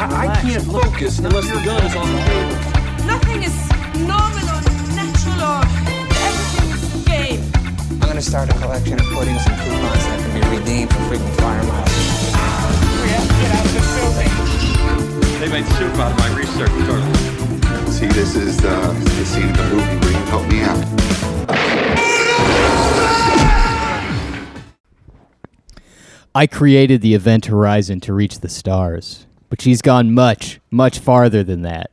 I, I can't focus unless the gun is on the table. Nothing is normal or natural or everything is game. I'm gonna start a collection of puddings and coupons that can be redeemed for frequent flyer miles. We have to get out of this building. They made soup out of my research, Charlie. See, this is the, the scene of the movie where you help me out. I created the event horizon to reach the stars, but she's gone much, much farther than that.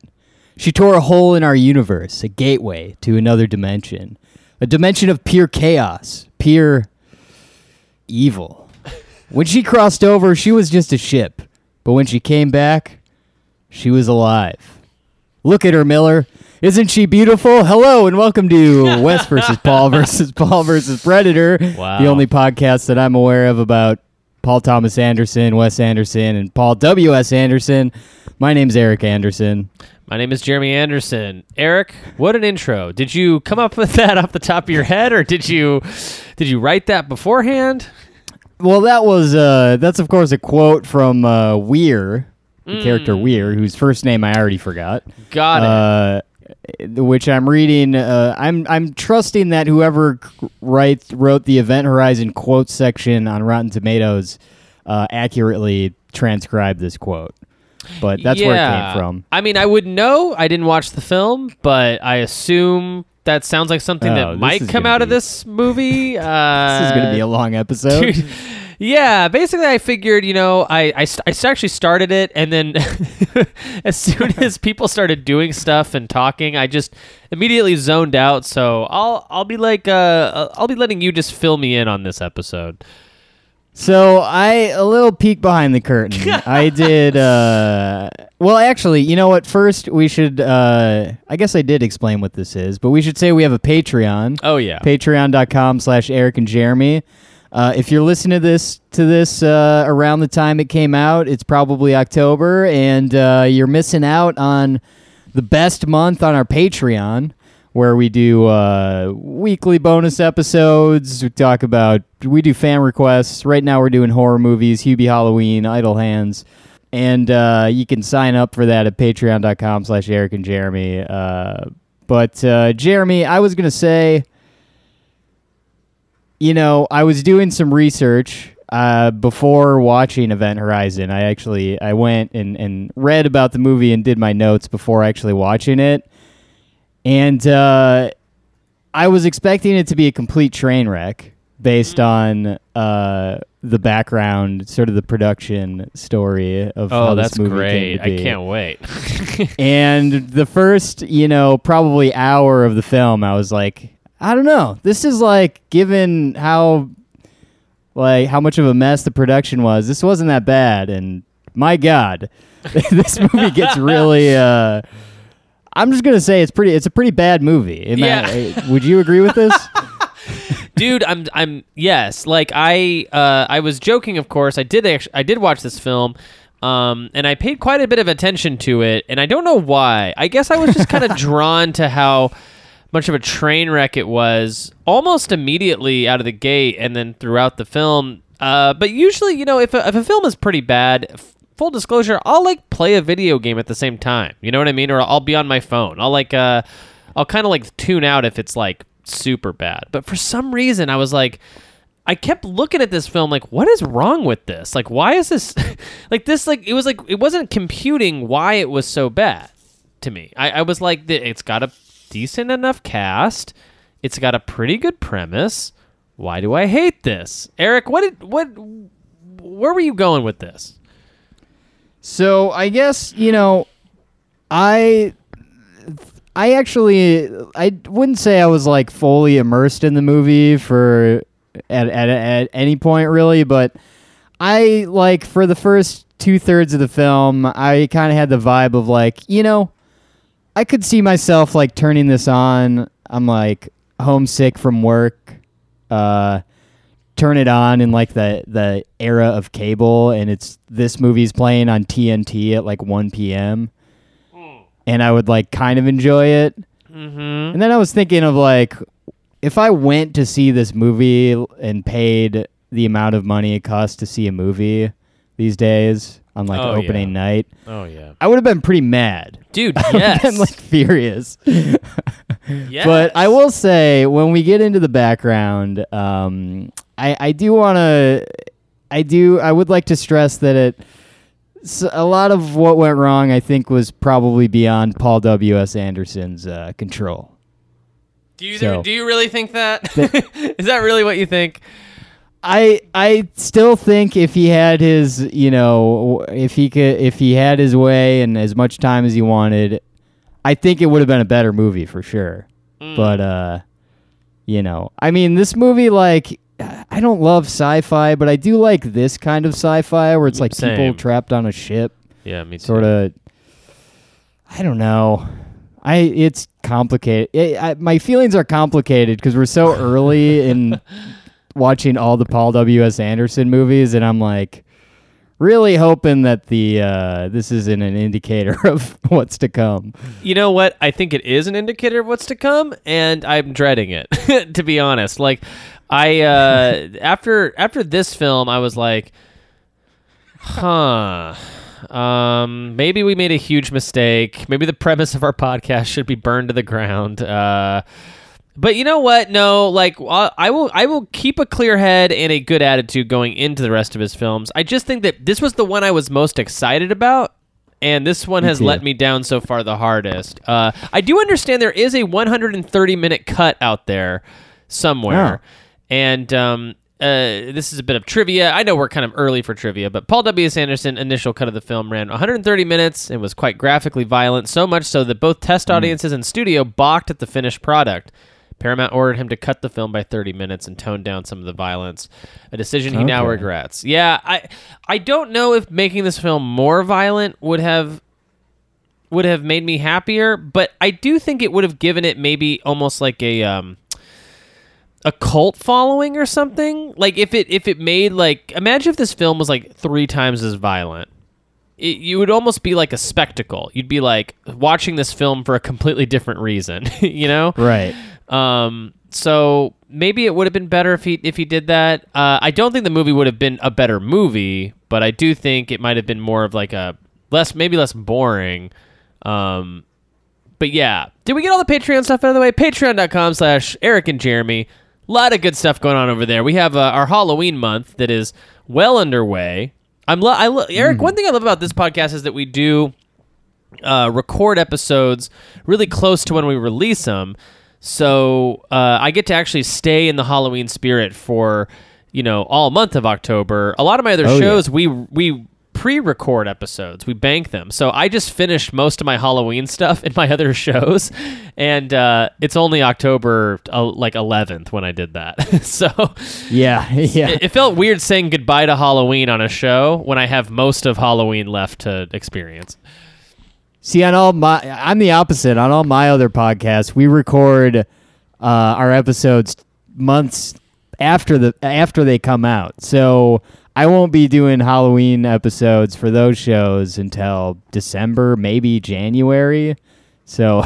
She tore a hole in our universe, a gateway to another dimension, a dimension of pure chaos, pure evil. When she crossed over, she was just a ship, but when she came back, she was alive. Look at her, Miller. Isn't she beautiful? Hello and welcome to Wes versus Paul versus Paul versus Predator, Wow. the only podcast that I'm aware of about Paul Thomas Anderson, Wes Anderson, and Paul W.S. Anderson. My name's Eric Anderson. My name is Jeremy Anderson. Eric, what an intro. Did you come up with that off the top of your head or did you did you write that beforehand? Well, that was uh, that's of course a quote from uh, Weir, the character Weir, whose first name I already forgot. Got it. uh, which I'm reading. Uh, I'm I'm trusting that whoever writes wrote the Event Horizon quote section on Rotten Tomatoes uh, accurately transcribed this quote. But that's where it came from. I mean, I would know. I didn't watch the film, but I assume that sounds like something Oh, that might come out of this movie. Uh, This is going to be a long episode. Dude, yeah, basically, I figured, you know, I, I, st- I actually started it, and then as soon as people started doing stuff and talking, I just immediately zoned out. So I'll I'll be like, uh, I'll be letting you just fill me in on this episode. So I a little peek behind the curtain. I did. Uh, well, actually, you know what? First, we should. Uh, I guess I did explain what this is, but we should say we have a Patreon. Oh yeah, patreon.com slash eric and jeremy uh, if you're listening to this to this uh, around the time it came out it's probably october and uh, you're missing out on the best month on our patreon where we do uh, weekly bonus episodes. We talk about we do fan requests. Right now we're doing horror movies hubie halloween idle hands. And uh, you can sign up for that at patreon.com slash eric and jeremy. Uh, but jeremy i was going to say you know, I was doing some research uh, before watching Event Horizon. I actually I went and, and read about the movie and did my notes before actually watching it, and uh, I was expecting it to be a complete train wreck based on uh, the background, sort of the production story of how oh this that's movie great. I can't wait. And the first, you know, probably hour of the film, I was like, I don't know. This is like, given how, like, how much of a mess the production was, this wasn't that bad. And my God, this movie gets really. Uh, I'm just gonna say it's pretty. It's a pretty bad movie. Am I- Yeah. would you agree with this? dude i'm i'm yes like i uh i was joking of course i did actually i did watch this film um and i paid quite a bit of attention to it and i don't know why i guess i was just kind of drawn to how much of a train wreck it was almost immediately out of the gate and then throughout the film uh but usually you know if a, if a film is pretty bad full disclosure i'll like play a video game at the same time you know what i mean or i'll be on my phone i'll like uh I'll kind of like tune out if it's like super bad. But for some reason, I was like, I kept looking at this film like, what is wrong with this? Like, why is this like this? Like, it was like it wasn't computing why it was so bad to me. I, I was like, it's got a decent enough cast. It's got a pretty good premise. Why do I hate this, Eric? What did what? Where were you going with this? So I guess you know, I I actually I wouldn't say I was like fully immersed in the movie for at at, at any point really, but I like for the first two thirds of the film, I kind of had the vibe of like you know, I could see myself like turning this on. I'm like homesick from work. Uh, turn it on in like the the era of cable and it's this movie's playing on TNT at like 1 p.m. and I would like kind of enjoy it. Mm-hmm. And then I was thinking of like if I went to see this movie and paid the amount of money it costs to see a movie, these days on like Oh, opening yeah. night, Oh yeah, I would have been pretty mad. dude. I would have Yes, been like furious. yes. But I will say, when we get into the background, um, I I do want to, I do, I would like to stress that it. s a lot of what went wrong, I think, was probably beyond Paul W. S. Anderson's uh, control. Do you So- do you really think that? Is that really what you think? I I still think if he had his you know if he could if he had his way and as much time as he wanted, I think it would have been a better movie for sure. But uh, you know, I mean, this movie like I don't love sci-fi, but I do like this kind of sci-fi where it's like Same. people trapped on a ship, Yeah, me too. sort of. I don't know. I it's complicated. It, I, my feelings are complicated because we're so early in watching all the Paul W S Anderson movies, and I'm like really hoping that the uh, this isn't an indicator of what's to come. You know what? I think it is an indicator of what's to come, and I'm dreading it. to be honest, like I uh, after after this film, I was like, huh. Um, maybe we made a huge mistake. Maybe the premise of our podcast should be burned to the ground. Uh, but you know what? No, like I will, I will keep a clear head and a good attitude going into the rest of his films. I just think that this was the one I was most excited about, and this one has let me down so far the hardest. Uh, I do understand there is a 130 minute cut out there somewhere, and um, uh, this is a bit of trivia. I know we're kind of early for trivia, but Paul W. S. Anderson initial cut of the film ran 130 minutes and was quite graphically violent, so much so that both test audiences and studio balked at the finished product. Paramount ordered him to cut the film by 30 minutes and tone down some of the violence, a decision he now regrets. Yeah, I I don't know if making this film more violent would have would have made me happier, but I do think it would have given it maybe almost like a um a cult following or something. Like if it if it made like imagine if this film was like 3 times as violent. It, you would almost be like a spectacle. You'd be like watching this film for a completely different reason, you know? Right. Um, so maybe it would have been better if he if he did that. Uh, I don't think the movie would have been a better movie, but I do think it might have been more of like a less maybe less boring. Um, but yeah, did we get all the Patreon stuff out of the way? Patreon.com slash Eric and Jeremy. A lot of good stuff going on over there. We have uh, our Halloween month that is well underway. I'm lo- I lo- Eric. One thing I love about this podcast is that we do uh, record episodes really close to when we release them. So uh, I get to actually stay in the Halloween spirit for you know all month of October. A lot of my other Oh, yeah. shows we we pre-record episodes, we bank them. So I just finished most of my Halloween stuff in my other shows, and uh, it's only October uh, like 11th when I did that. so Yeah. Yeah. it, it felt weird saying goodbye to Halloween on a show when I have most of Halloween left to experience. See, on all my, I'm the opposite. On all my other podcasts, we record uh, our episodes months after the after they come out. So I won't be doing Halloween episodes for those shows until December, maybe January. So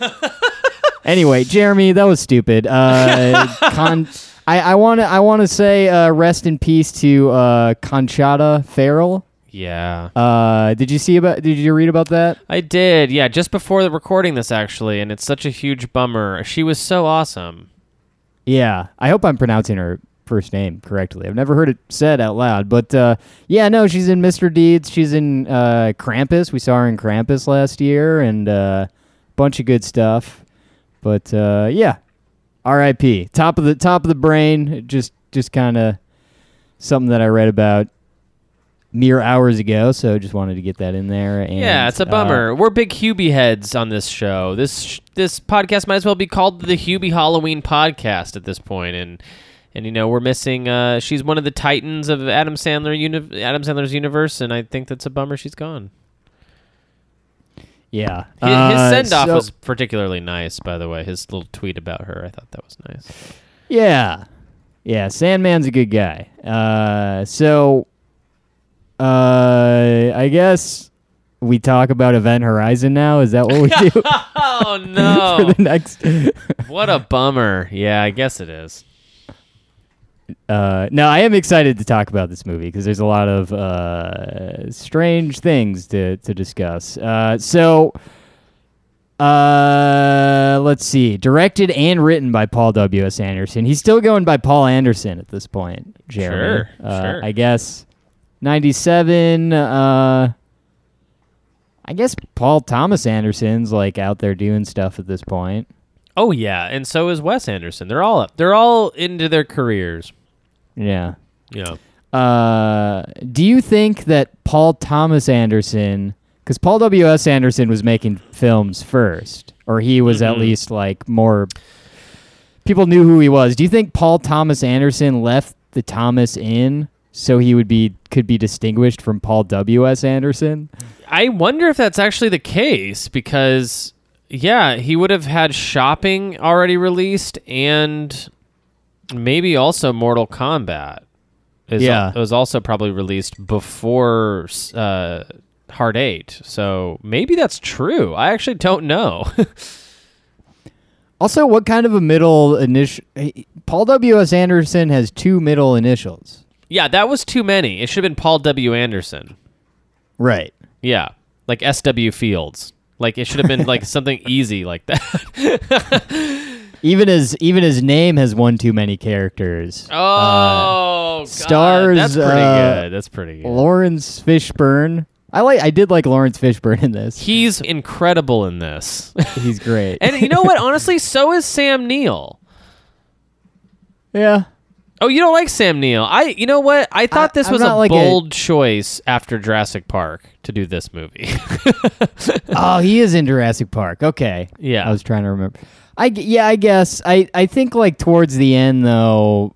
anyway, Jeremy, that was stupid. Uh, con- I want to I want to say uh, rest in peace to uh, Conchata Ferrell. Yeah. Uh, did you see about? Did you read about that? I did, yeah, just before the recording this actually, and it's such a huge bummer. She was so awesome. Yeah, I hope I'm pronouncing her first name correctly. I've never heard it said out loud, but uh, yeah, no, she's in Mr. Deeds. She's in uh, Krampus. We saw her in Krampus last year, and a uh, bunch of good stuff. But uh, yeah, R.I.P. Top of the top of the brain. Just just kind of something that I read about mere hours ago. So just wanted to get that in there. And, yeah, it's a uh, bummer. We're big Hubie heads on this show. This sh- this podcast might as well be called the Hubie Halloween podcast at this point, and and you know we're missing. Uh, she's one of the titans of Adam Sandler uni- Adam Sandler's universe, and I think that's a bummer. She's gone. yeah, His, his Uh, send off so- was particularly nice, by the way. His little tweet about her, I thought that was nice. Yeah. Yeah, Sandman's a good guy. Uh, so uh, I guess we talk about Event Horizon now. Is that what we do Oh no! for the next? what a bummer. Yeah, I guess it is. uh, no, I am excited to talk about this movie because there's a lot of uh, strange things to to discuss. Uh, so, uh, let's see. Directed and written by Paul W. S. Anderson. He's still going by Paul Anderson at this point. Jeremy. Sure, Uh, sure. I guess ninety-seven. Uh, I guess Paul Thomas Anderson's like out there doing stuff at this point. Oh yeah, and so is Wes Anderson. They're all up. They're all into their careers. Yeah. Yeah. Uh, do you think that Paul Thomas Anderson, because Paul W. S. Anderson was making films first, or he was at least like more, people knew who he was. Do you think Paul Thomas Anderson left the Thomas in so he would be could be distinguished from Paul W. S. Anderson? I wonder if that's actually the case because yeah, he would have had shopping already released and maybe also Mortal Kombat. Is Yeah. it was also probably released before uh, Hard Eight, so maybe that's true. I actually don't know. Also, what kind of a middle initial? Paul W. S. Anderson has two middle initials. Yeah, that was too many. It should have been Paul W. Anderson. Right. Yeah, like S.W. Fields. Like it should have been like something easy like that. Even his even his name has one too many characters. Oh, God, stars, That's pretty uh, good. That's pretty good. Laurence Fishburne. I like. I did like Laurence Fishburne in this. He's incredible in this. He's great. and you know what? Honestly, so is Sam Neill. yeah. Oh, you don't like Sam Neill? I. You know what? I thought I- this I'm was a like a- bold choice after Jurassic Park to do this movie. Oh, he is in Jurassic Park. Okay. Yeah. I was trying to remember. I yeah. I guess. I I think like towards the end though,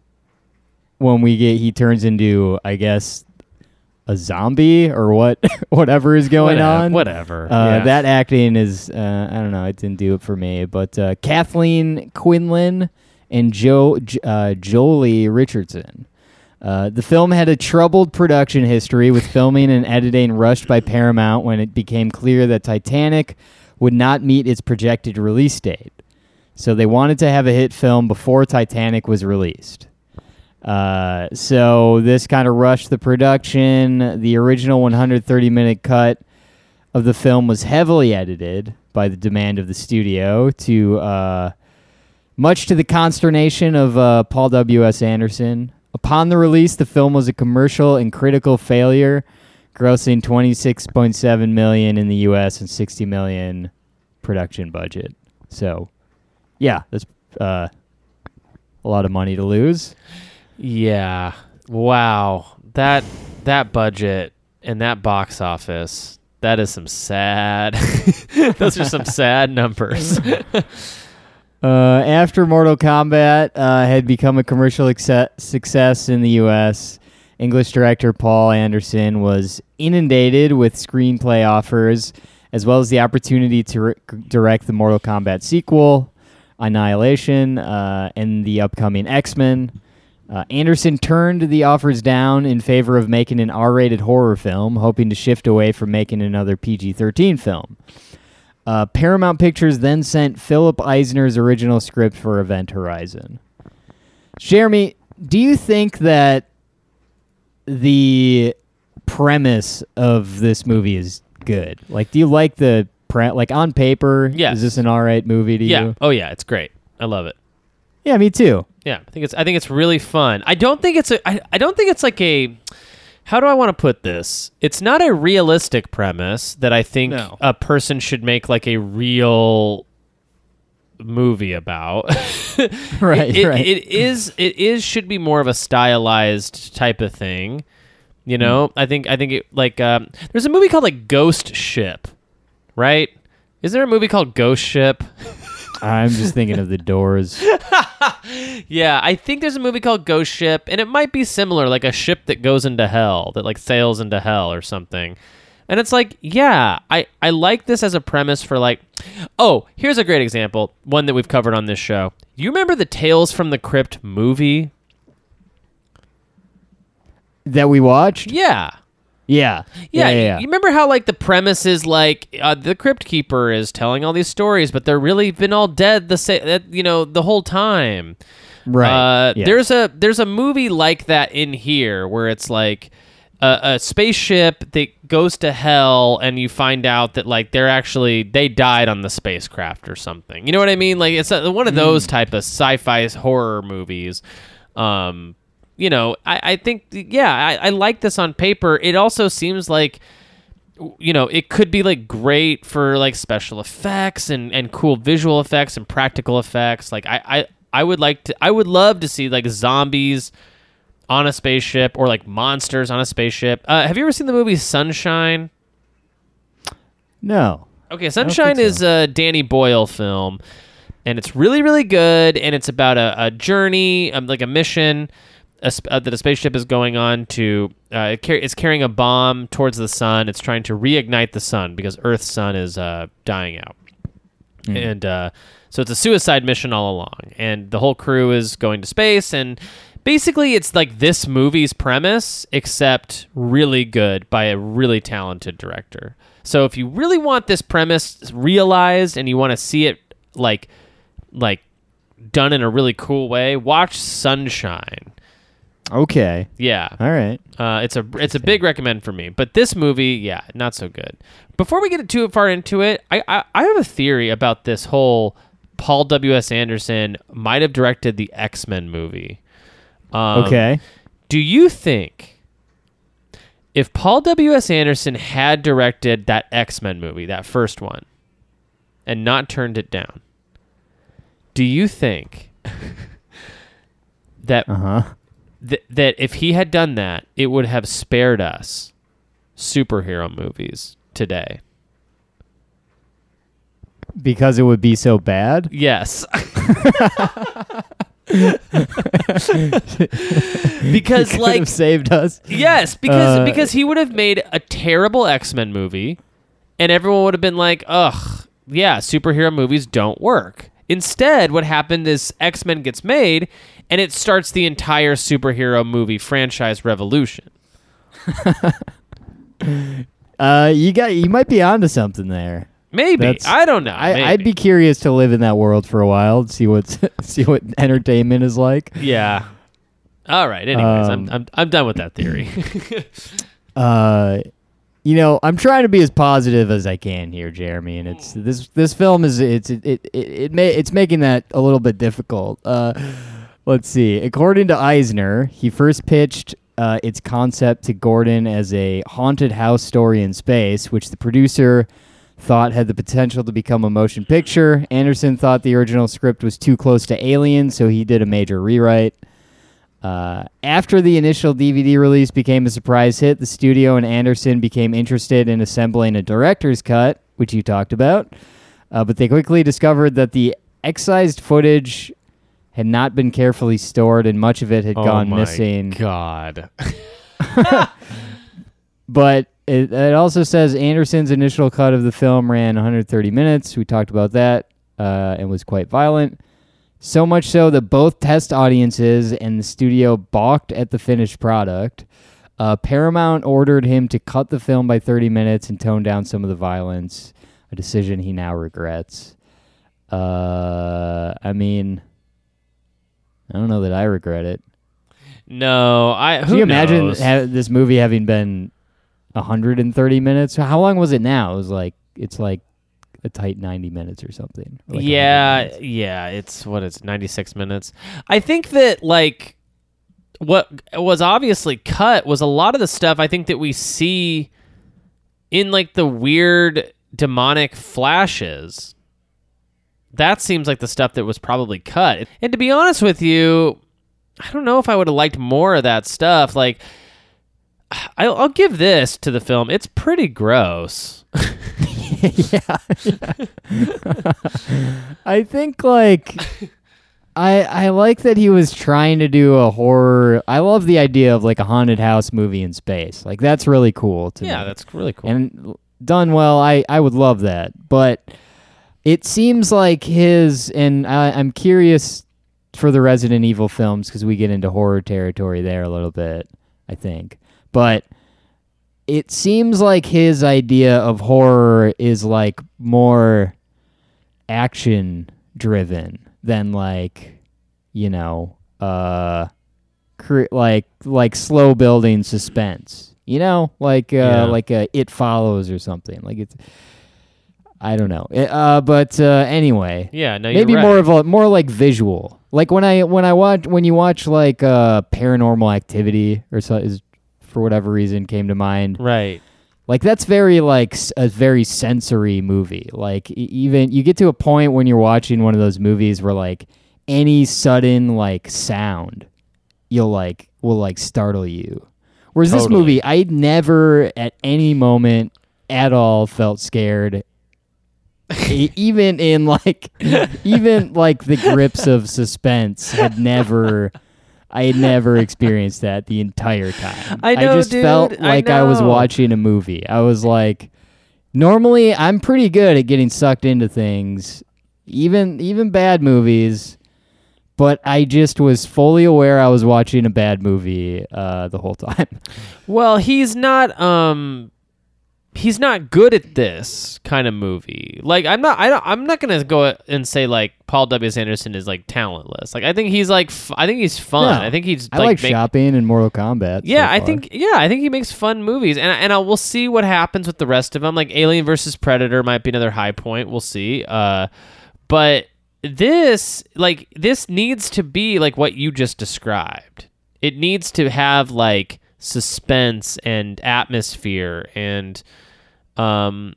when we get he turns into I guess a zombie or what whatever is going whatever. on. Whatever. Uh, yeah. That acting is, uh, I don't know, it didn't do it for me. But uh, Kathleen Quinlan and Joe uh, Joely Richardson. Uh, the film had a troubled production history with filming and editing rushed by Paramount when it became clear that Titanic would not meet its projected release date. So they wanted to have a hit film before Titanic was released. Uh, so this kind of rushed the production. The original 130 minute cut of the film was heavily edited by the demand of the studio to uh, much to the consternation of uh, Paul W.S. Anderson. Upon the release, the film was a commercial and critical failure, grossing 26.7 million in the U.S. and 60 million production budget. So, yeah, that's uh, a lot of money to lose. Yeah. Wow. That that budget and that box office. That is some sad. Those are some sad numbers. Uh, after Mortal Kombat uh, had become a commercial success in the U.S., English director Paul Anderson was inundated with screenplay offers, as well as the opportunity to re- direct the Mortal Kombat sequel, Annihilation, uh, and the upcoming X Men. Uh, Anderson turned the offers down in favor of making an R rated horror film, hoping to shift away from making another PG 13 film. Uh, Paramount Pictures then sent Philip Eisner's original script for Event Horizon. Jeremy, do you think that the premise of this movie is good? Like, do you like the pre- like on paper? Yeah, Is this an all right movie to yeah. you? Oh yeah, it's great. I love it. Yeah, me too. Yeah, I think it's I think it's really fun. I don't think it's a I, I don't think it's like a how do I want to put this? It's not a realistic premise that I think No. a person should make like a real movie about. Right, It- it- right. it is it is should be more of a stylized type of thing. You know, I think I think it like um, there's a movie called like Ghost Ship, right? Is there a movie called Ghost Ship? I'm just thinking of the doors. Yeah, I think there's a movie called Ghost Ship, and it might be similar, like a ship that goes into hell, that like sails into hell or something. And it's like, yeah, I, I like this as a premise for like, oh, here's a great example, one that we've covered on this show. You remember the Tales from the Crypt movie? that we watched? Yeah. Yeah. Yeah, Yeah. yeah, You remember how like the premise is like uh, the crypt keeper is telling all these stories, but they're really been all dead the sa- uh, you know the whole time. Right, Uh, yes. There's a there's a movie like that in here where it's like a, a spaceship that goes to hell, and you find out that like they're actually they died on the spacecraft or something. You know what I mean? Like it's a, one of those type of sci-fi horror movies. Um, you know, I, I think yeah, I, I like this on paper. It also seems like you know, it could be like great for like special effects and, and cool visual effects and practical effects. Like I, I, I would like to I would love to see like zombies on a spaceship or like monsters on a spaceship. Uh, have you ever seen the movie Sunshine? No. Okay, Sunshine think is a Danny Boyle film, and it's really, really good. And it's about a, a journey, um, like a mission a, sp- uh, that a spaceship is going on to. Uh, it car- it's carrying a bomb towards the sun. It's trying to reignite the sun because Earth's sun is uh, dying out, and uh, so it's a suicide mission all along. And the whole crew is going to space, and basically, it's like this movie's premise, except really good by a really talented director. So if you really want this premise realized and you want to see it like like done in a really cool way, watch Sunshine. Okay. Yeah. All right. Uh, it's a it's a big recommend for me. But this movie, yeah, not so good. Before we get too far into it, I I, I have a theory about this whole Paul W S Anderson might have directed the X Men movie. Um, Okay. Do you think if Paul W S Anderson had directed that X Men movie, that first one, and not turned it down, do you think that Uh huh. Th- that if he had done that, it would have spared us superhero movies today. Because it would be so bad. Yes. because like have saved us. yes, because Uh, because he would have made a terrible X-Men movie and everyone would have been like, "Ugh, yeah, superhero movies don't work." Instead, what happened is X-Men gets made and it starts the entire superhero movie franchise revolution. Uh, you got you might be onto something there. Maybe. That's- I don't know. I, I'd be curious to live in that world for a while, and see what's see what entertainment is like. Yeah. All right. Anyways, Um, I'm, I'm I'm done with that theory. Uh, you know, I'm trying to be as positive as I can here, Jeremy, and it's this this film is it's it it it, it may, it's making that a little bit difficult. Uh, let's see. According to Eisner, he first pitched uh, its concept to Gordon as a haunted house story in space, which the producer thought had the potential to become a motion picture. Anderson thought the original script was too close to Alien, so he did a major rewrite. Uh, after the initial DVD release became a surprise hit, the studio and Anderson became interested in assembling a director's cut, which you talked about. Uh, but they quickly discovered that the excised footage had not been carefully stored and much of it had gone missing. Oh God. But it, it also says Anderson's initial cut of the film ran 130 minutes. We talked about that uh, and was quite violent. So much so that both test audiences and the studio balked at the finished product. Uh, Paramount ordered him to cut the film by 30 minutes and tone down some of the violence, a decision he now regrets. Uh, I mean, I don't know that I regret it. No, I. Who Can you imagine knows? ha- this movie having been 130 minutes? How long was it now? It was like it's like a tight 90 minutes or something. or like yeah, yeah. It's what it's 96 minutes. I think that like what was obviously cut was a lot of the stuff I think that we see in like the weird demonic flashes. That seems like the stuff that was probably cut. And to be honest with you, I don't know if I would have liked more of that stuff. Like, I'll, I'll give this to the film. It's pretty gross. yeah. I think like I I like that he was trying to do a horror. I love the idea of like a haunted house movie in space. Like that's really cool to yeah, me. that's really cool. and done well. I I would love that, but it seems like his and I, I'm curious for the Resident Evil films because we get into horror territory there a little bit. I think, but it seems like his idea of horror is like more action driven than like you know uh cre- like like slow building suspense. You know, like uh Yeah. like uh, it follows or something. Like it's I don't know. Uh but uh anyway, Yeah, no, maybe right. more of a more like visual. Like when I when I watch when you watch like uh paranormal activity or so is for whatever reason came to mind. right. Like that's very like a very sensory movie. Like even you get to a point when you're watching one of those movies where like any sudden like sound you'll like will like startle you. Whereas this movie, I never at any moment at all felt scared. Even in like even like the grips of suspense had never I had never experienced that the entire time. I know, just felt dude. I like I, was watching a movie. I was like normally I'm pretty good at getting sucked into things, even even bad movies. But I just was fully aware I was watching a bad movie uh, the whole time. Well, he's not um he's not good at this kind of movie. Like I'm not I don't, I'm not going to go and say like Paul W. Anderson is like talentless. Like I think he's like f- I think he's fun. No. I think he's I like make- shopping and Mortal Kombat. so Yeah, I think yeah, I think he makes fun movies, and and I, we'll see what happens with the rest of them. Like Alien versus Predator might be another high point. We'll see. Uh, but this like this needs to be like what you just described. It needs to have like suspense and atmosphere and um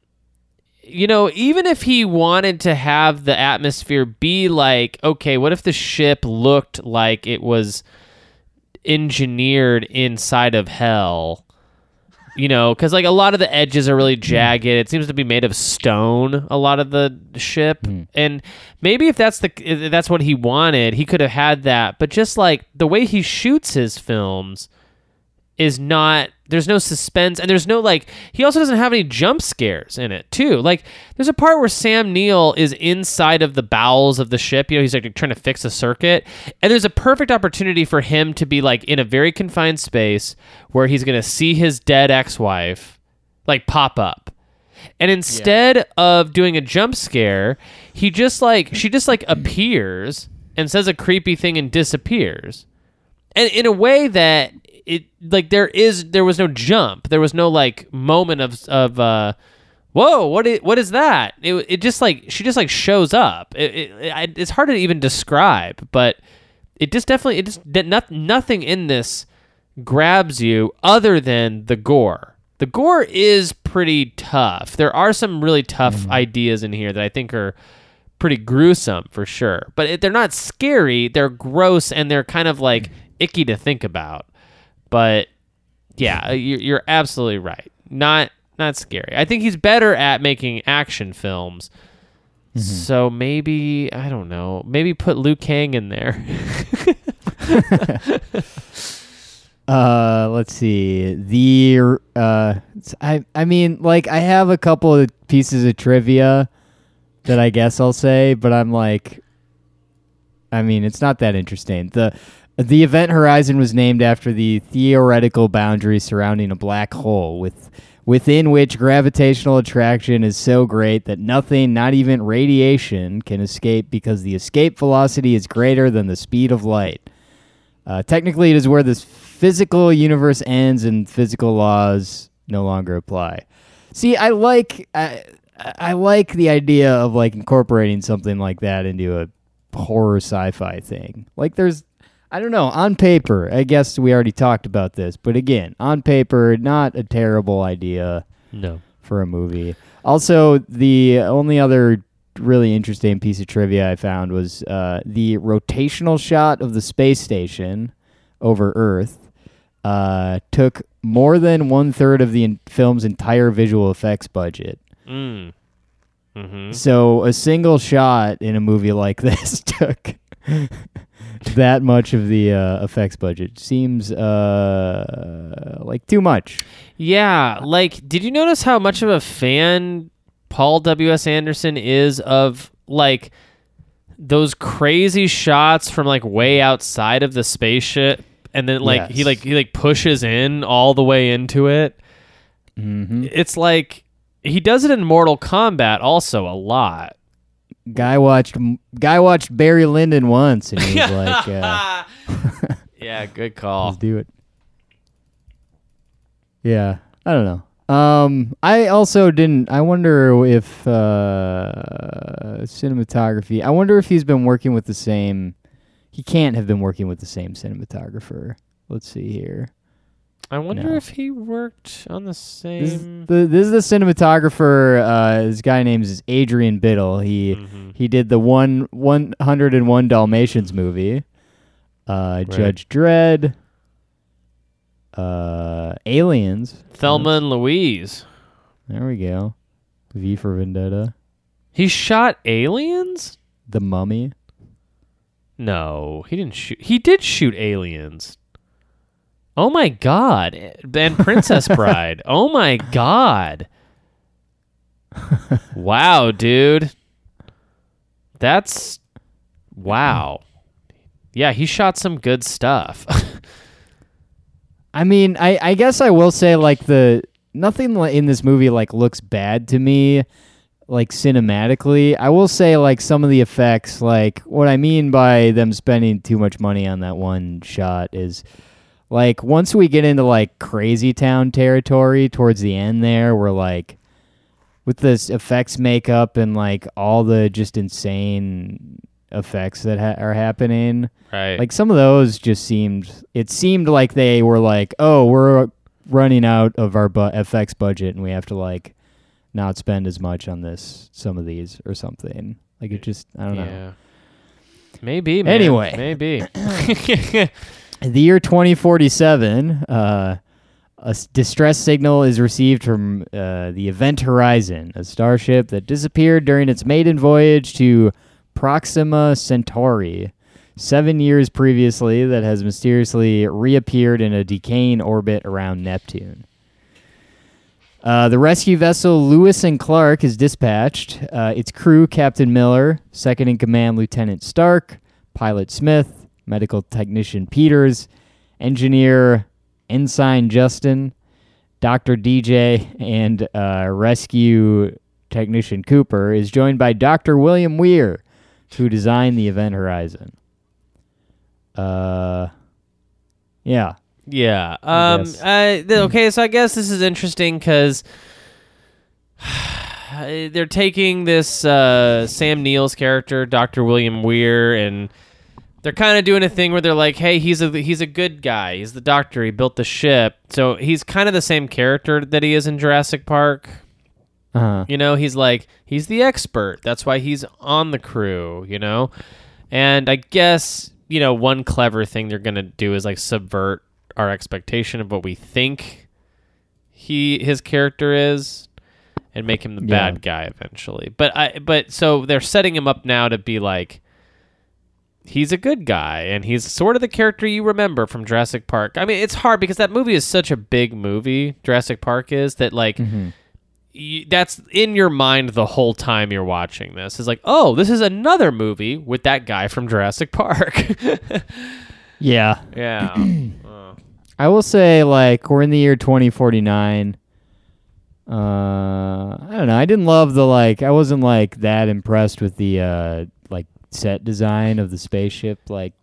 you know, even if he wanted to have the atmosphere be like, okay, what if the ship looked like it was engineered inside of hell? You know, because like a lot of the edges are really jagged. It seems to be made of stone. A lot of the ship, and maybe if that's the if that's what he wanted, he could have had that. But just like the way he shoots his films, is not there's no suspense and there's no like he also doesn't have any jump scares in it too. Like there's a part where sam neill is inside of the bowels of the ship you know he's like trying to fix a circuit and there's a perfect opportunity for him to be like in a very confined space where he's gonna see his dead ex-wife like pop up. And instead of doing a jump scare he just like she just like appears and says a creepy thing and disappears. And in a way that it like there is there was no jump. There was no like moment of of uh whoa what is, what is that? It, it just like she just like shows up. It, it, it's hard to even describe but it just definitely it just not, nothing in this grabs you other than the gore. The gore is pretty tough. There are some really tough ideas in here that i think are pretty gruesome for sure. But it, they're not scary. They're gross and they're kind of like icky to think about. But yeah, uh, you're, you're absolutely right. Not not scary. I think he's better at making action films. So maybe I don't know. Maybe put Liu Kang in there. Uh, let's see. The uh, I I mean, like I have a couple of pieces of trivia that I guess I'll say, but I'm like, I mean, it's not that interesting. the The event horizon was named after the theoretical boundary surrounding a black hole, with within which gravitational attraction is so great that nothing, not even radiation, can escape because the escape velocity is greater than the speed of light. Uh, technically, it is where this physical universe ends and physical laws no longer apply. See, I like I, I like the idea of like incorporating something like that into a horror sci-fi thing. Like, there's, I don't know, on paper, I guess we already talked about this, but again, on paper, not a terrible idea no. for a movie. Also, the only other really interesting piece of trivia I found was uh, the rotational shot of the space station over Earth uh, took more than one third of the in- film's entire visual effects budget. Mm. Mm-hmm. So a single shot in a movie like this took that much of the uh, effects budget. Seems uh, like too much. Yeah, like did you notice how much of a fan Paul W.S. Anderson is of like those crazy shots from like way outside of the spaceship and then like he like he like pushes in all the way into it. hmm It's like he does it in Mortal Kombat also a lot. Guy watched guy watched Barry Lyndon once, and he was like, uh, yeah, good call. "Let's do it." Yeah, I don't know. Um, I also didn't. I wonder if uh, cinematography. I wonder if he's been working with the same. He can't have been working with the same cinematographer. Let's see here. I wonder No. if he worked on the This is same. the, this is the cinematographer. Uh, this guy name is Adrian Biddle. He Mhm. he did the one one hundred and one Dalmatians movie, uh, Judge Dredd, uh, Aliens. Thelma and Louise. There we go. V for Vendetta, He shot aliens? The Mummy. No, he didn't shoot. He did shoot aliens. Oh my god. And Princess Bride. Oh my god. Wow, dude. That's wow. Yeah, he shot some good stuff. I mean, I I guess I will say like the nothing in this movie like looks bad to me, like cinematically. I will say like some of the effects, like what I mean by them spending too much money on that one shot is like once we get into like crazy town territory towards the end there, we're like with this effects makeup and like all the just insane effects that ha- are happening right. like some of those just seemed it seemed like they were like oh we're running out of our bu- fx budget and we have to like not spend as much on this some of these or something like it just i don't know. Maybe. Man. Anyway. maybe. the year 2047 uh, a distress signal is received from uh, the event horizon a starship that disappeared during its maiden voyage to proxima centauri seven years previously that has mysteriously reappeared in a decaying orbit around neptune uh, the rescue vessel Lewis and Clark is dispatched. Uh, its crew, Captain Miller, second in command, Lieutenant Stark, pilot Smith, medical technician Peters, engineer Ensign Justin, Dr. DJ, and uh, rescue technician Cooper, is joined by Dr. William Weir, who designed the Event Horizon. Uh, yeah. Yeah. Um. Uh, th- okay. So I guess this is interesting because they're taking this uh, Sam Neill's character, Doctor William Weir, and they're kind of doing a thing where they're like, "Hey, he's a he's a good guy. He's the doctor. He built the ship. So he's kind of the same character that he is in Jurassic Park. Uh-huh. You know, he's like he's the expert. That's why he's on the crew, you know? And I guess, you know, one clever thing they're going to do is like subvert our expectation of what we think he his character is and make him the Yeah. bad guy eventually. But I but so they're setting him up now to be like he's a good guy and he's sort of the character you remember from Jurassic Park. I mean, it's hard because that movie is such a big movie, Jurassic Park is, that like you, that's in your mind the whole time you're watching this. Is like, "Oh, this is another movie with that guy from Jurassic Park." Yeah. yeah. I will say, like, we're in the year 2049. Uh, I don't know. I didn't love the, like, I wasn't, like, that impressed with the, uh, set design of the spaceship. Like,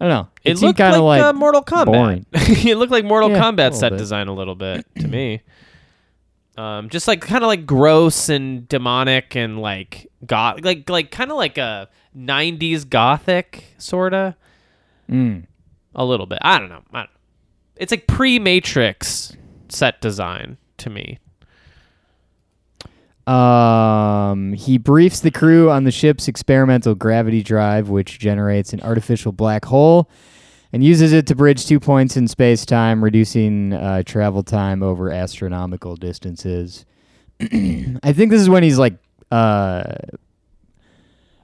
I don't know. It, seemed looked kinda like, like uh, Mortal Kombat. it looked like Mortal Yeah, Kombat set bit. design a little bit to me. Um, just like kind of like gross and demonic and like goth, like like kind of like a '90s gothic sorta. Mm. A little bit. I don't know. I don't know. It's like pre-Matrix set design to me. Um, he briefs the crew on the ship's experimental gravity drive, which generates an artificial black hole, and uses it to bridge two points in space time, reducing uh, travel time over astronomical distances. I think this is when he's like, uh,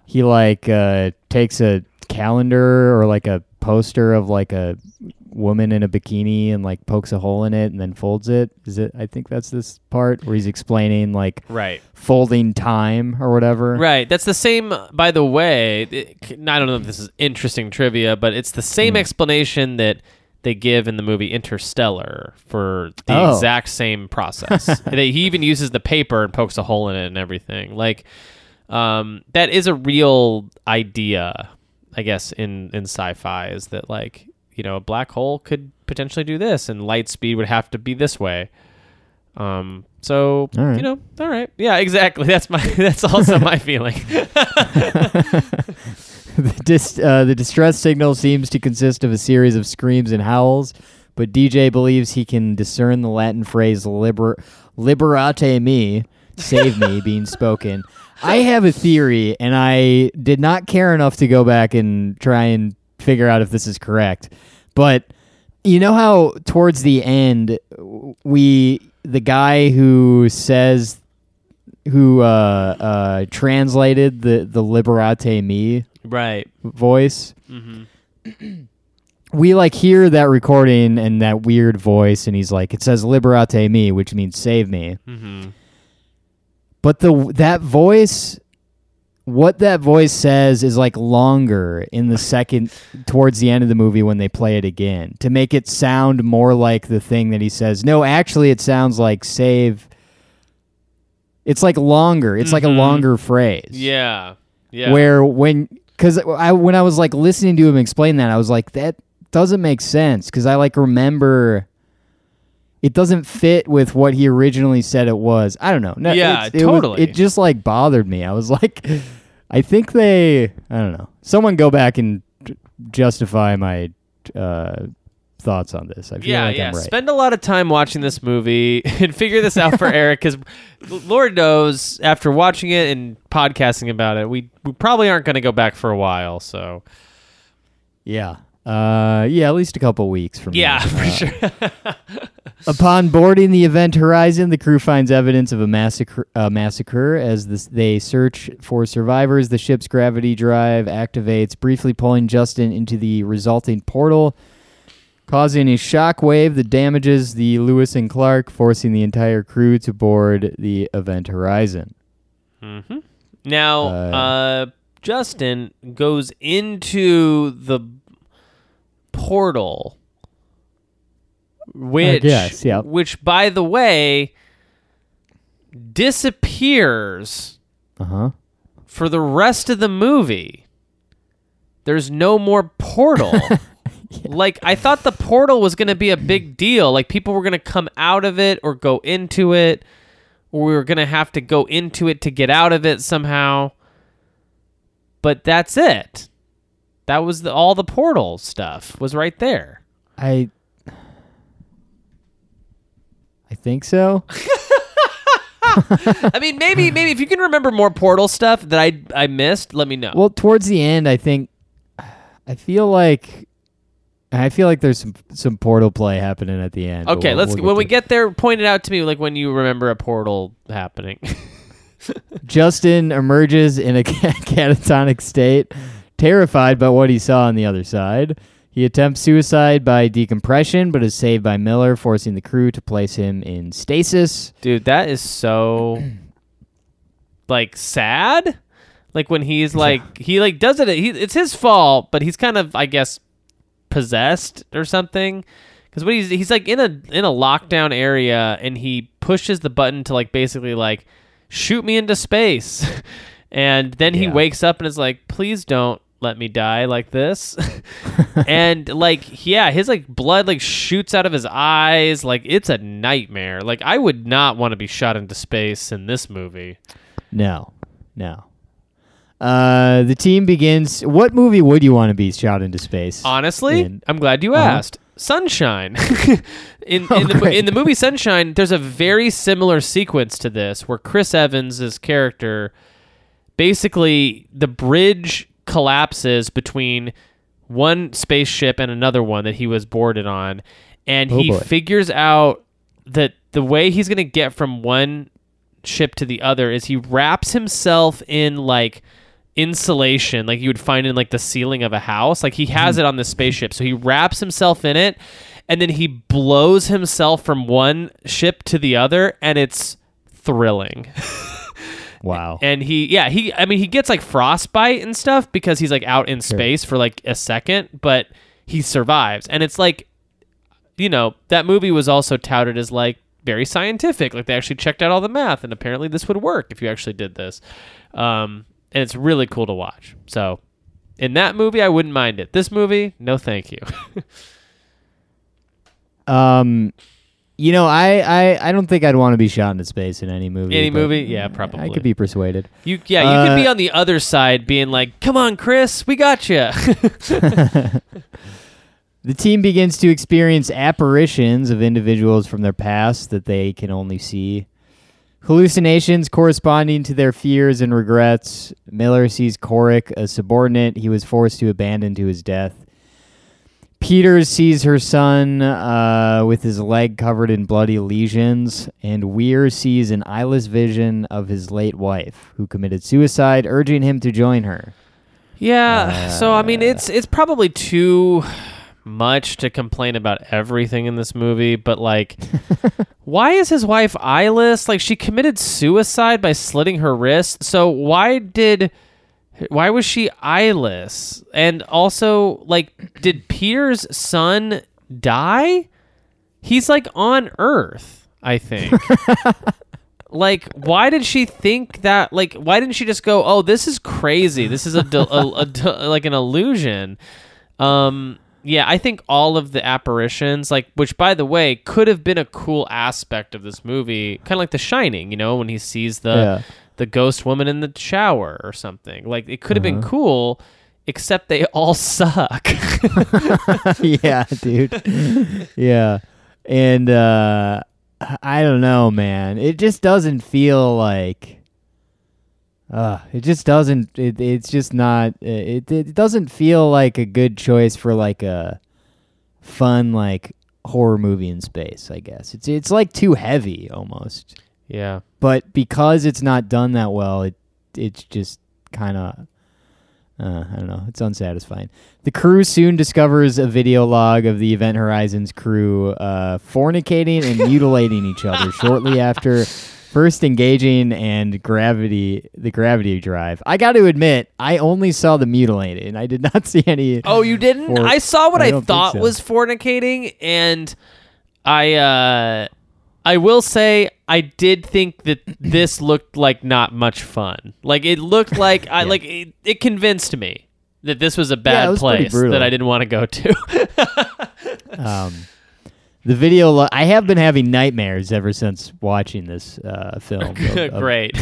he like uh, takes a calendar or like a poster of like a woman in a bikini and like pokes a hole in it and then folds it. Is it? I think that's this part where he's explaining like Right. folding time or whatever. Right. That's the same, by the way. It, I don't know if this is interesting trivia, but it's the same explanation that they give in the movie Interstellar for the Oh. exact same process. they, he even uses the paper and pokes a hole in it and everything. Like, um, that is a real idea, I guess, in in sci-fi is that like you know a black hole could potentially do this, and light speed would have to be this way. Um, so right. you know, all right, yeah, exactly. That's my that's also my feeling. the, dis- uh, the distress signal seems to consist of a series of screams and howls, but DJ believes he can discern the Latin phrase liber- liberate me, save me, being spoken. I have a theory, and I did not care enough to go back and try and figure out if this is correct. But you know how towards the end, we the guy who says who uh, uh, translated the the liberate me right. voice. Mm-hmm. We like hear that recording and that weird voice, and he's like, "It says liberate me," which means save me. Mm-hmm. But the that voice, what that voice says is like longer in the second towards the end of the movie when they play it again to make it sound more like the thing that he says. No, actually, it sounds like save. It's like longer. It's like a Mhm. longer phrase. Yeah. Yeah. where when because I when I was like listening to him explain that I was like that doesn't make sense because I like remember it doesn't fit with what he originally said it was. I don't know. No, Yeah, it was- totally. it just like bothered me. I was like, I think they. I don't know. Someone go back and justify my uh, thoughts on this. I feel yeah, like yeah. I'm right. Spend a lot of time watching this movie and figure this out for Eric, because Lord knows, after watching it and podcasting about it, we we probably aren't going to go back for a while. So yeah. Uh, yeah, at least a couple weeks from yeah, now. for Uh, sure. Upon boarding the Event Horizon, the crew finds evidence of a massacre. Uh, massacre as this, they search for survivors. The ship's gravity drive activates, briefly pulling Justin into the resulting portal, causing a shock wave that damages the Lewis and Clark, forcing the entire crew to board the Event Horizon. hmm Now, Uh, uh, Justin goes into the portal, which, guess, yeah. which, by the way, disappears Uh huh. for the rest of the movie. There's no more portal. Like I thought the portal was going to be a big deal. Like people were going to come out of it or go into it or we were going to have to go into it to get out of it somehow. But that's it. That was the, all the portal stuff was right there. I. I think so. I mean, maybe maybe if you can remember more portal stuff that I I missed, let me know. Well, towards the end, I think I feel like I feel like there's some some portal play happening at the end. okay, we'll- let's we'll when we get there point it out to me like when you remember a portal happening. Justin emerges in a catatonic state, terrified by what he saw on the other side. He attempts suicide by decompression, but is saved by Miller, forcing the crew to place him in stasis. Dude, that is so like sad. Like when he's like he like does it he, it's his fault, but he's kind of I guess possessed or something. Cuz what he's he's like in a in a lockdown area and he pushes the button to like basically like shoot me into space. and then he wakes up and is like please don't let me die like this. and like yeah, his like blood like shoots out of his eyes. Like it's a nightmare. Like I would not want to be shot into space in this movie. No, no. Uh, the team begins. What movie would you want to be shot into space? Honestly, in? I'm glad you Uh-huh. asked. Sunshine. in Oh, in, the, in the movie Sunshine, there's a very similar sequence to this where Chris Evans' character basically the bridge collapses between one spaceship and another one that he was boarded on and Oh, he boy. figures out that the way he's going to get from one ship to the other is he wraps himself in like insulation like you would find in like the ceiling of a house. Like he has mm-hmm. it on the spaceship. So he wraps himself in it and then he blows himself from one ship to the other and it's thrilling wow. and he yeah he i mean he gets like frostbite and stuff because he's like out in space for like a second but he survives and it's like you know that movie was also touted as like very scientific. Like they actually checked out all the math, and apparently this would work if you actually did this. Um, and it's really cool to watch. So, in that movie, I wouldn't mind it. This movie, no, thank you. Um, you know, I, I, I don't think I'd want to be shot into space in any movie. Any but movie? Yeah, probably. I could be persuaded. You, yeah, you could be Uh, on the other side, being like, "Come on, Chris, we got you." The team begins to experience apparitions of individuals from their past that they can only see. Hallucinations corresponding to their fears and regrets. Miller sees Corrick, a subordinate he was forced to abandon to his death. Peters sees her son uh, with his leg covered in bloody lesions, and Weir sees an eyeless vision of his late wife, who committed suicide, urging him to join her. Yeah. so I mean, it's it's probably too much to complain about everything in this movie, but like, why is his wife eyeless? Like, she committed suicide by slitting her wrist. So why did why was she eyeless? And also, like, did Peter's son die? He's like on Earth, I think. like why did she think that like why didn't she just go oh this is crazy this is a, del- a, a like an illusion um yeah i think all of the apparitions like which by the way could have been a cool aspect of this movie kind of like the shining you know when he sees the Yeah. The ghost woman in the shower or something like it could have been Uh-huh. cool except they all suck yeah, dude. yeah. And uh I don't know, man. It just doesn't feel like uh it just doesn't it, it's just not it it doesn't feel like a good choice for like a fun like horror movie in space, I guess. It's it's like too heavy almost. yeah But because it's not done that well, it it's just kind of uh, I don't know. It's unsatisfying. The crew soon discovers a video log of the Event Horizons crew uh, fornicating and mutilating each other shortly after first engaging and gravity the gravity drive. I got to admit, I only saw the mutilating. I did not see any. Oh, you didn't? For- I saw what I I, thought so. was fornicating, and I uh, I will say I did think that this looked like not much fun. Like it looked like I like it, it convinced me that this was a bad it was place that I didn't want to go to. Um, the video. Lo- I have been having nightmares ever since watching this uh, film. of- Great.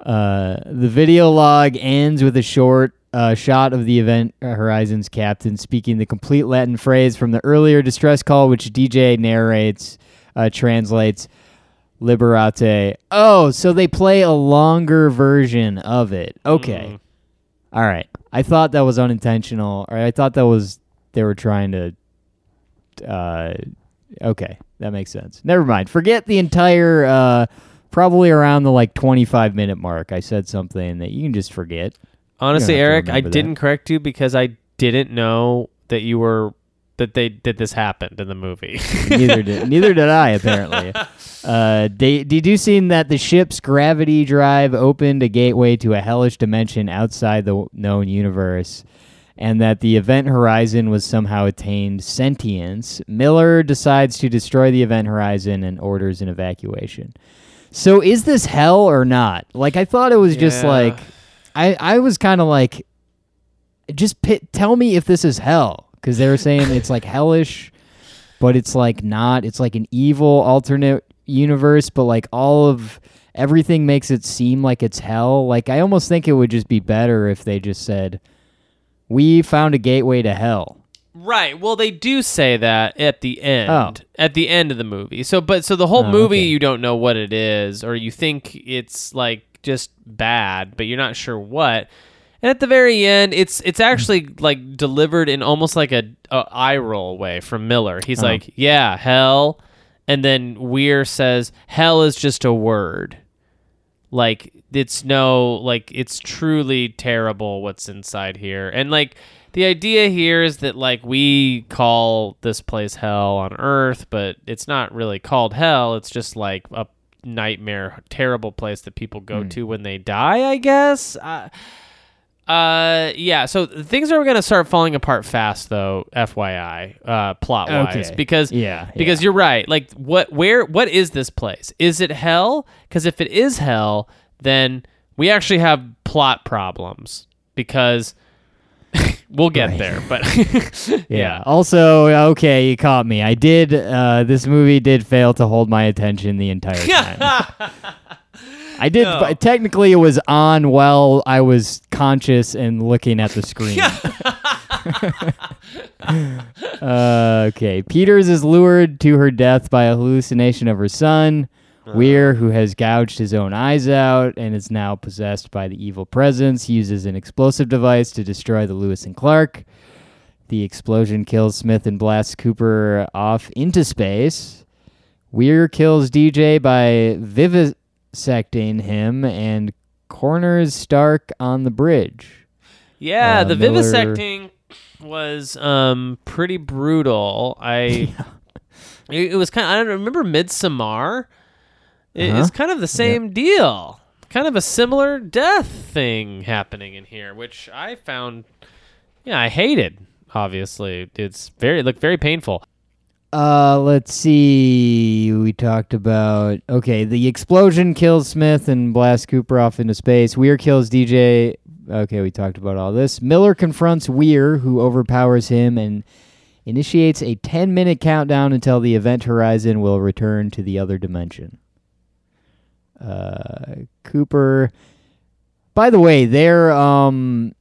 Uh, the video log ends with a short uh, shot of the Event Horizons captain speaking the complete Latin phrase from the earlier distress call, which DJ narrates, uh, translates, Liberate. Oh, so they play a longer version of it. Okay. Mm. All right. I thought that was unintentional, or I thought that was they were trying to. Uh, okay, that makes sense. Never mind. Forget the entire. Uh, probably around the like twenty-five minute mark. I said something that you can just forget. Honestly, Eric, I that. didn't correct you because I didn't know that you were that they did this happened in the movie. neither did neither did I apparently. Uh, you seen that the ship's gravity drive opened a gateway to a hellish dimension outside the known universe, and that the event horizon was somehow attained sentience? Miller decides to destroy the event horizon and orders an evacuation. So is this hell or not? Like I thought it was just Yeah. like, I I was kind of like, just pit, tell me if this is hell because they were saying it's like hellish but it's like not it's like an evil alternate universe but like all of everything makes it seem like it's hell like i almost think it would just be better if they just said we found a gateway to hell Right. Well, they do say that at the end. Oh. At the end of the movie. So, but so the whole Oh, movie, okay. you don't know what it is, or you think it's like just bad, but you're not sure what. And at the very end, it's it's actually like delivered in almost like a, a eye roll way from Miller. He's Oh. like, "Yeah, hell," and then Weir says, "Hell is just a word." like it's no like it's truly terrible what's inside here and like the idea here is that like we call this place hell on earth but it's not really called hell it's just like a nightmare terrible place that people go hmm. to when they die i guess I, Uh, yeah. So things are gonna start falling apart fast, though. FYI, uh, plot wise, Okay. because Yeah, because yeah. you're right. Like, what, where, what is this place? Is it hell? Because if it is hell, then we actually have plot problems because we'll get Right. there. But Yeah. Also, okay, you caught me. I did. Uh, this movie did fail to hold my attention the entire time. I did. No. But technically, it was on while I was conscious and looking at the screen. uh, okay. Peters is lured to her death by a hallucination of her son. Weir, who has gouged his own eyes out and is now possessed by the evil presence, uses an explosive device to destroy the Lewis and Clark. The explosion kills Smith and blasts Cooper off into space. Weir kills DJ by vivisecting him and corners Starck on the bridge. yeah, Uh, the Miller- vivisecting was um pretty brutal. I it, it was kind. Of, I don't remember Midsommar. It- Uh-huh. It's kind of the same deal. Kind of a similar death thing happening in here, which I found. Yeah, I hated. Obviously, it's very look very painful. Uh, let's see. We talked about okay. The explosion kills Smith and blasts Cooper off into space. Weir kills DJ. Okay, we talked about all this. Miller confronts Weir, who overpowers him and initiates a 10 minute countdown until the event horizon will return to the other dimension. Uh, Cooper. By the way, they're um.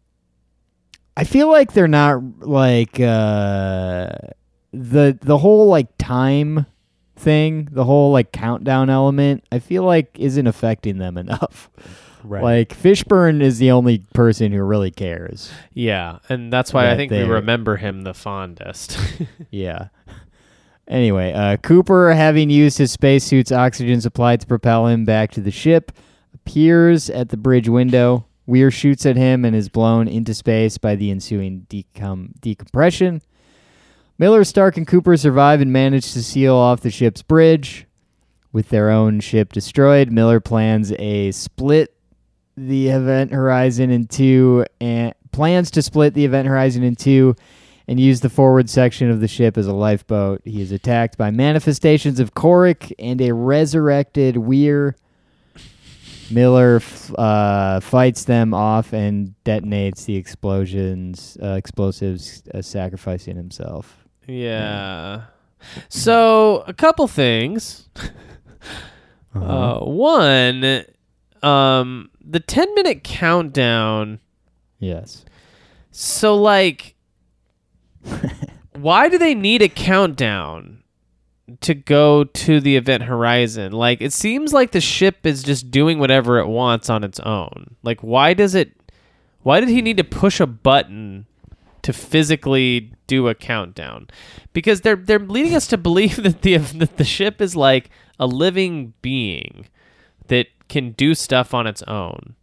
I feel like they're not like uh the the whole like time thing, the whole like countdown element. I feel like isn't affecting them enough. Right. Like Fishburne is the only person who really cares. Yeah, and that's why I think we they're- remember him the fondest. Yeah. Anyway, uh, Cooper, having used his spacesuit's oxygen supply to propel him back to the ship, appears at the bridge window. Weir shoots at him and is blown into space by the ensuing decom- decompression. Miller, Starck, and Cooper survive and manage to seal off the ship's bridge. With their own ship destroyed, Miller plans a split the event horizon in two and plans to split the event horizon in two and use the forward section of the ship as a lifeboat. He is attacked by manifestations of Corrick and a resurrected Weir. Miller uh, fights them off and detonates the explosions, uh, explosives, uh, sacrificing himself. Yeah. So a couple things. Uh, one, um, the ten minute countdown. Yes. So like, why do they need a countdown to go to the event horizon? Like, it seems like the ship is just doing whatever it wants on its own. Like, why does it? Why did he need to push a button to physically do a countdown? Because they're they're leading us to believe that the that the ship is like a living being that can do stuff on its own.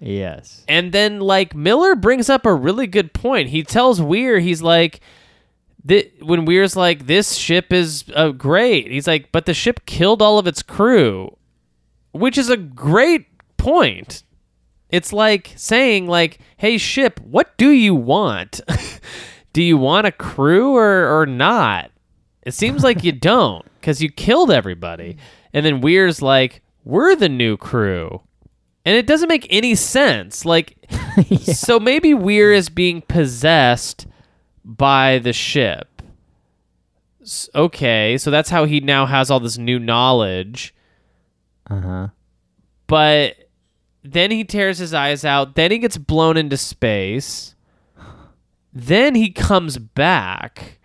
Yes. And then like Miller brings up a really good point. He tells Weir, he's like, th- when Weir's like, this ship is uh, great. He's like, but the ship killed all of its crew, which is a great point. It's like saying like, hey ship, what do you want? do you want a crew or or not? It seems like you don't because you killed everybody. And then Weir's like, we're the new crew. And it doesn't make any sense. Like, so maybe Weir is being possessed by the ship. Okay, so that's how he now has all this new knowledge. Uh huh. But then he tears his eyes out. Then he gets blown into space. Then he comes back.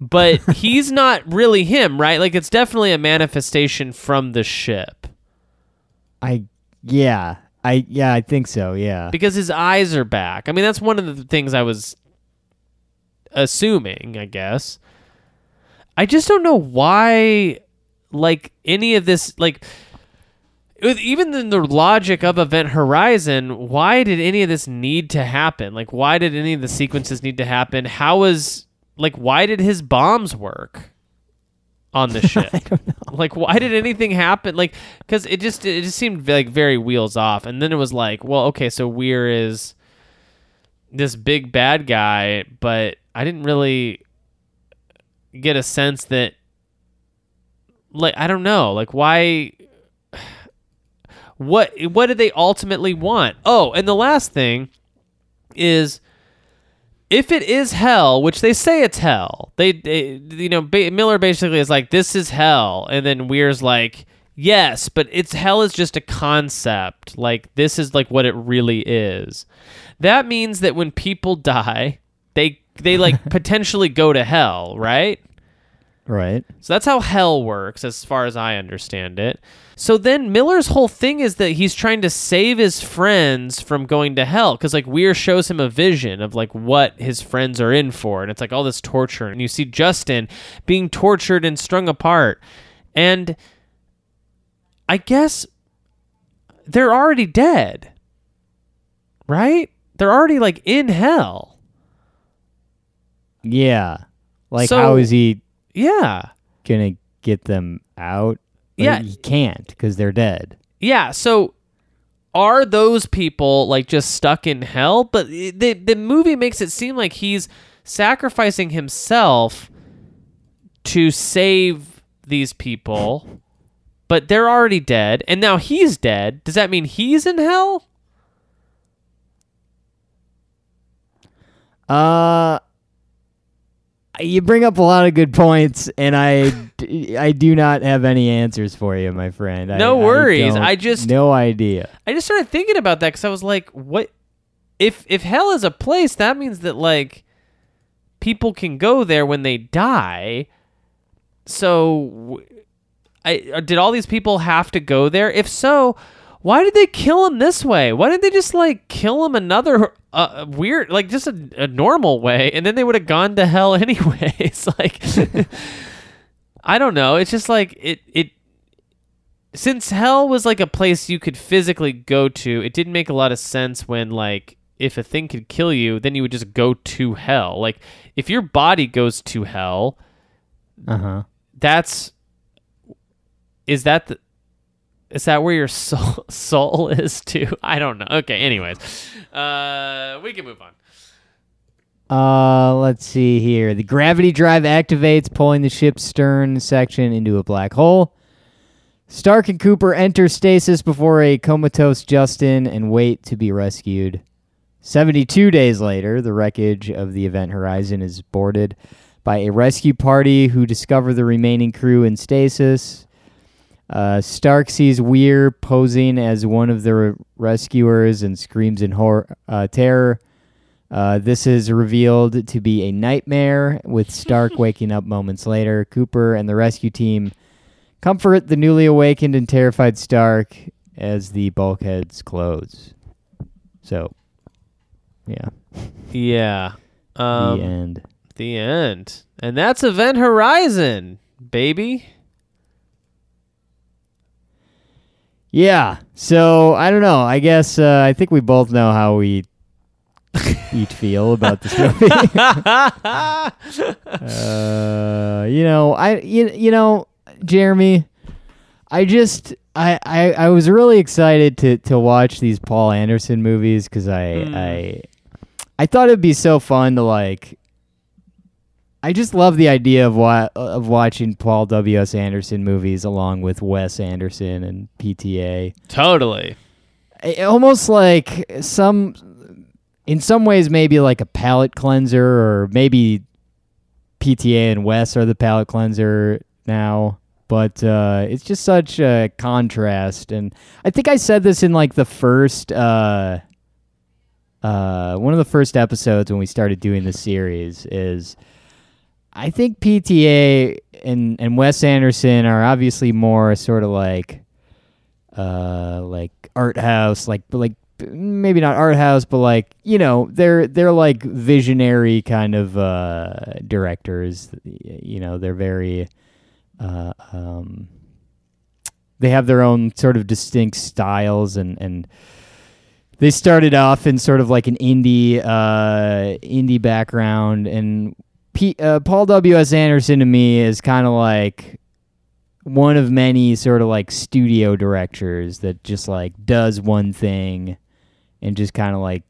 But he's not really him, right? Like, it's definitely a manifestation from the ship. I yeah. I yeah. I think so. Yeah. because his eyes are back. I mean, that's one of the things I was assuming, I guess. I just don't know why, like, any of this, like, even in the logic of Event Horizon, why did any of this need to happen? Like, why did any of the sequences need to happen? How was, like, why did his bombs work? on the ship. Like, why did anything happen? Like, because it just it just seemed like very wheels off. And then it was like, well, okay, so Weir is this big bad guy, but I didn't really get a sense that like I don't know, like why what what did they ultimately want? Oh, and the last thing is if it is hell, which they say it's hell, they, they you know ba- Miller basically is like this is hell, and then Weir's like yes, but it's hell is just a concept. Like this is like what it really is. That means that when people die, they they like potentially go to hell, right? Right. So that's how hell works, as far as I understand it. So then Miller's whole thing is that he's trying to save his friends from going to hell because like Weir shows him a vision of like what his friends are in for, and it's like all this torture, and you see Justin being tortured and strung apart, and I guess they're already dead, right? They're already like in hell. Yeah. Like, So- how is he Yeah. gonna get them out? Yeah. he can't because they're dead. Yeah, so are those people like just stuck in hell? But the the movie makes it seem like he's sacrificing himself to save these people, but they're already dead, and now he's dead. Does that mean he's in hell? Uh, you bring up a lot of good points, and I, I do not have any answers for you, my friend. No I worries. don't- I just- no idea. I just started thinking about that because I was like, what if if hell is a place? That means that like people can go there when they die. So, I uh, did all these people have to go there? If so, why did they kill him this way? Why didn't they just like kill him another uh, weird, like just a, a normal way, and then they would have gone to hell anyways? like, I don't know. It's just like it it since hell was like a place you could physically go to, it didn't make a lot of sense when like if a thing could kill you, then you would just go to hell. Like if your body goes to hell, Uh huh. that's is that the is that where your soul soul is too? I don't know. Okay, anyways. Uh we can move on. Uh, let's see here. The gravity drive activates, pulling the ship's stern section into a black hole. Starck and Cooper enter stasis before a comatose Justin and wait to be rescued. 72 days later, the wreckage of the Event Horizon is boarded by a rescue party who discover the remaining crew in stasis. Uh, Starck sees Weir posing as one of the re- rescuers and screams in horror, uh, terror. Uh, this is revealed to be a nightmare, with Starck waking up moments later. Cooper and the rescue team comfort the newly awakened and terrified Starck as the bulkheads close. So, yeah, Yeah. Um the end. the end. And that's Event Horizon, baby. Yeah, so I don't know. I guess uh, I think we both know how we each feel about this movie. uh, you know, I you, you know, Jeremy, I just I, I I was really excited to to watch these Paul Anderson movies because I Hmm. I I thought it'd be so fun to like. I just love the idea of wa- of watching Paul W S Anderson movies along with Wes Anderson and PTA Totally. it- almost like some in some ways maybe like a palate cleanser or maybe PTA and Wes are the palate cleanser now but uh, it's just such a contrast and I think I said this in like the first uh, uh, one of the first episodes when we started doing the series is I think PTA and and Wes Anderson are obviously more sort of like uh like art house like like maybe not art house but like you know they're they're like visionary kind of uh directors. You know they're very uh um they have their own sort of distinct styles and and they started off in sort of like an indie uh indie background and P, uh, Paul W S Anderson to me is kind of like one of many sort of like studio directors that just like does one thing and just kind of like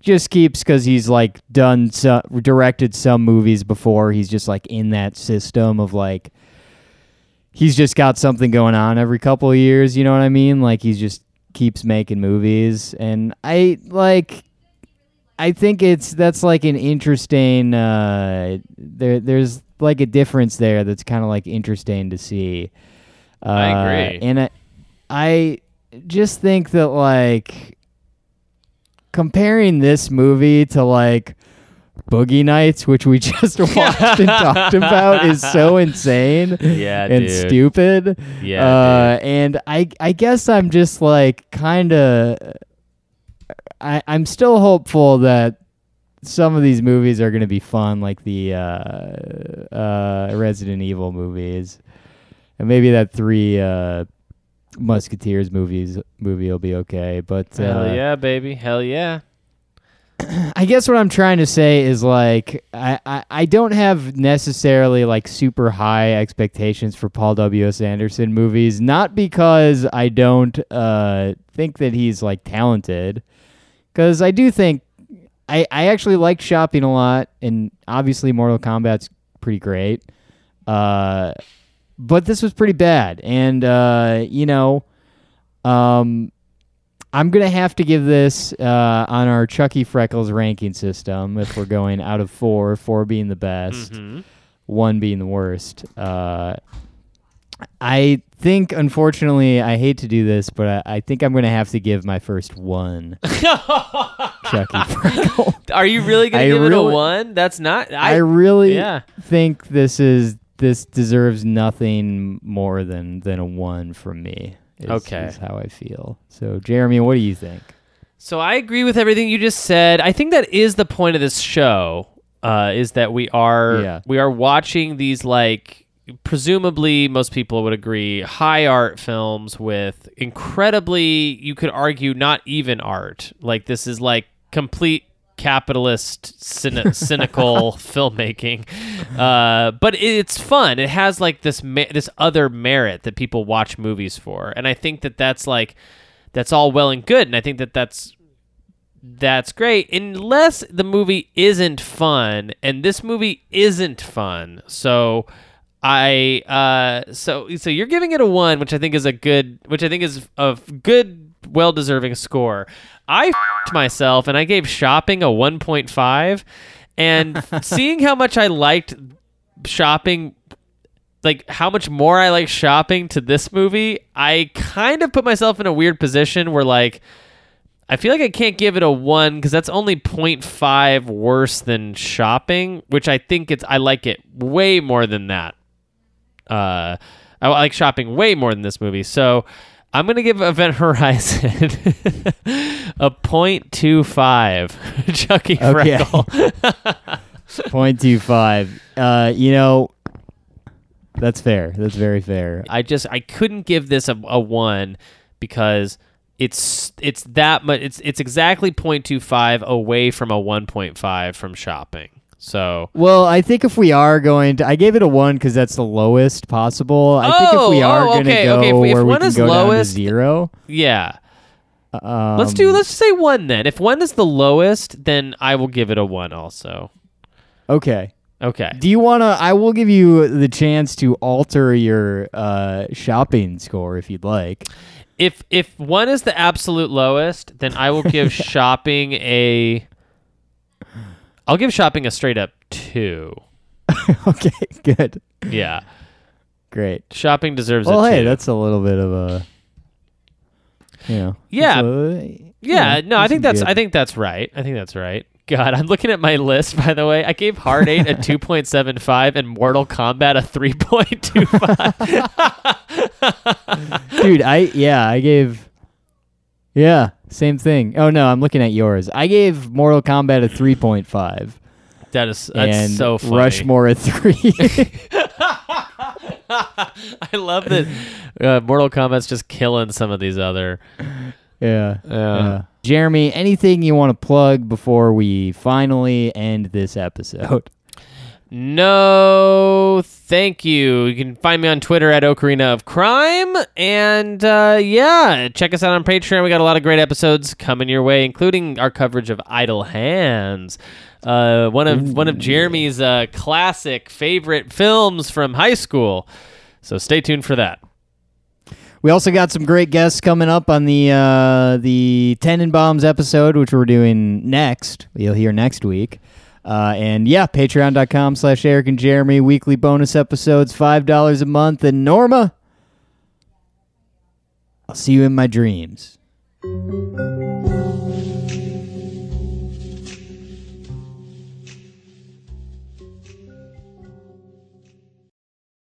just keeps because he's like done so, directed some movies before. He's just like in that system of like he's just got something going on every couple of years. You know what I mean? Like he's just keeps making movies, and I like. I think it's that's like an interesting. Uh, there, there's like a difference there that's kind of like interesting to see. Uh, I agree. and I, I just think that like comparing this movie to like Boogie Nights, which we just watched and talked about, is so insane Yeah, and dude. stupid. Yeah, uh, and I I guess I'm just like kind of I I'm still hopeful that some of these movies are going to be fun, like the uh, uh, Resident Evil movies, and maybe that three uh, Musketeers movies movie will be okay. But uh, Hell yeah, baby. Hell yeah. I guess what I'm trying to say is like I, I, I don't have necessarily like super high expectations for Paul W. S. Anderson movies, not because I don't uh, think that he's like talented, because I do think I, I actually like shopping a lot, and obviously Mortal Kombat's pretty great. Uh, but this was pretty bad, and uh, you know, um, I'm gonna have to give this uh, on our Chucky Freckles ranking system if we're going out of four, four being the best, Mhm. one being the worst. I think, unfortunately, I hate to do this, but I, I think I'm gonna have to give my first one Chucky Freckle. Are you really gonna I give it a one? That's not. I I, really yeah. think this is this deserves nothing more than than a one from me. Is, Okay. is how I feel. So, Jeremy, what do you think? So I agree with everything you just said. I think that is the point of this show. Uh, is that we are Yeah. we are watching these like presumably most people would agree high art films with incredibly you could argue not even art. Like this is like complete capitalist cyni- cynical filmmaking. Uh, but it's fun. It has like this ma- this other merit that people watch movies for. And i think that that's like that's all well and good. And i think that that's that's great unless the movie isn't fun. And this movie isn't fun. So i uh so so you're giving it a one which i think is a good which i think is a good well deserving score i f***ed myself and i gave shopping a 1.5 and seeing how much i liked shopping like how much more I like shopping to this movie, I kind of put myself in a weird position where like I feel like I can't give it a 1 cuz that's only 0.5 worse than shopping, which I think it's I like it way more than that. Uh I like shopping way more than this movie. So I'm going to give Event Horizon a 0.25 Chucky Okay. Freckle. Point two five. Uh, you know, that's fair. That's very fair. I just I couldn't give this a, a one because it's it's that much it's it's exactly 0.25 away from a 1.5 from shopping. So Well, I think if we are going to, I gave it a one because that's the lowest possible. I think if we Oh, are oh, going to okay, go okay, if we- if where one is go lowest- zero, yeah, um, let's do let's say one then. If one is the lowest, then I will give it a one also. Okay. Okay. Do you want to? I will give you the chance to alter your uh, shopping score if you'd like. If if one is the absolute lowest, then I will give shopping a. I'll give shopping a straight up two. okay, good, Yeah, great. shopping deserves Well, a two. hey, that's a little bit of a, you know. Yeah. a- uh, Yeah, you know, no, I think that's good. I think that's right. I think that's right. God, I'm looking at my list by the way. I gave Hard 8 a 2.75 and Mortal Kombat a 3.25. dude. I yeah, I gave. Yeah, same thing. Oh no, I'm looking at yours. I gave Mortal Kombat a three point five. that is that's and so funny. Rushmore a three. I love that uh, Mortal Kombat's just killing some of these other yeah. Yeah. yeah. Jeremy, anything you want to plug before we finally end this episode? No, Thank you. You can find me on Twitter at Ocarina of Crime. And uh, yeah, check us out on Patreon. We got a lot of great episodes coming your way, including our coverage of Idle Hands. Uh, one of one of Jeremy's uh, classic favorite films from high school. So stay tuned for that. We also got some great guests coming up on the uh, the Tenenbaums episode, which we're doing next. You'll hear next week. Uh, and yeah, patreon.com slash Eric and Jeremy, weekly bonus episodes, $5 a month. And Norma, I'll see you in my dreams.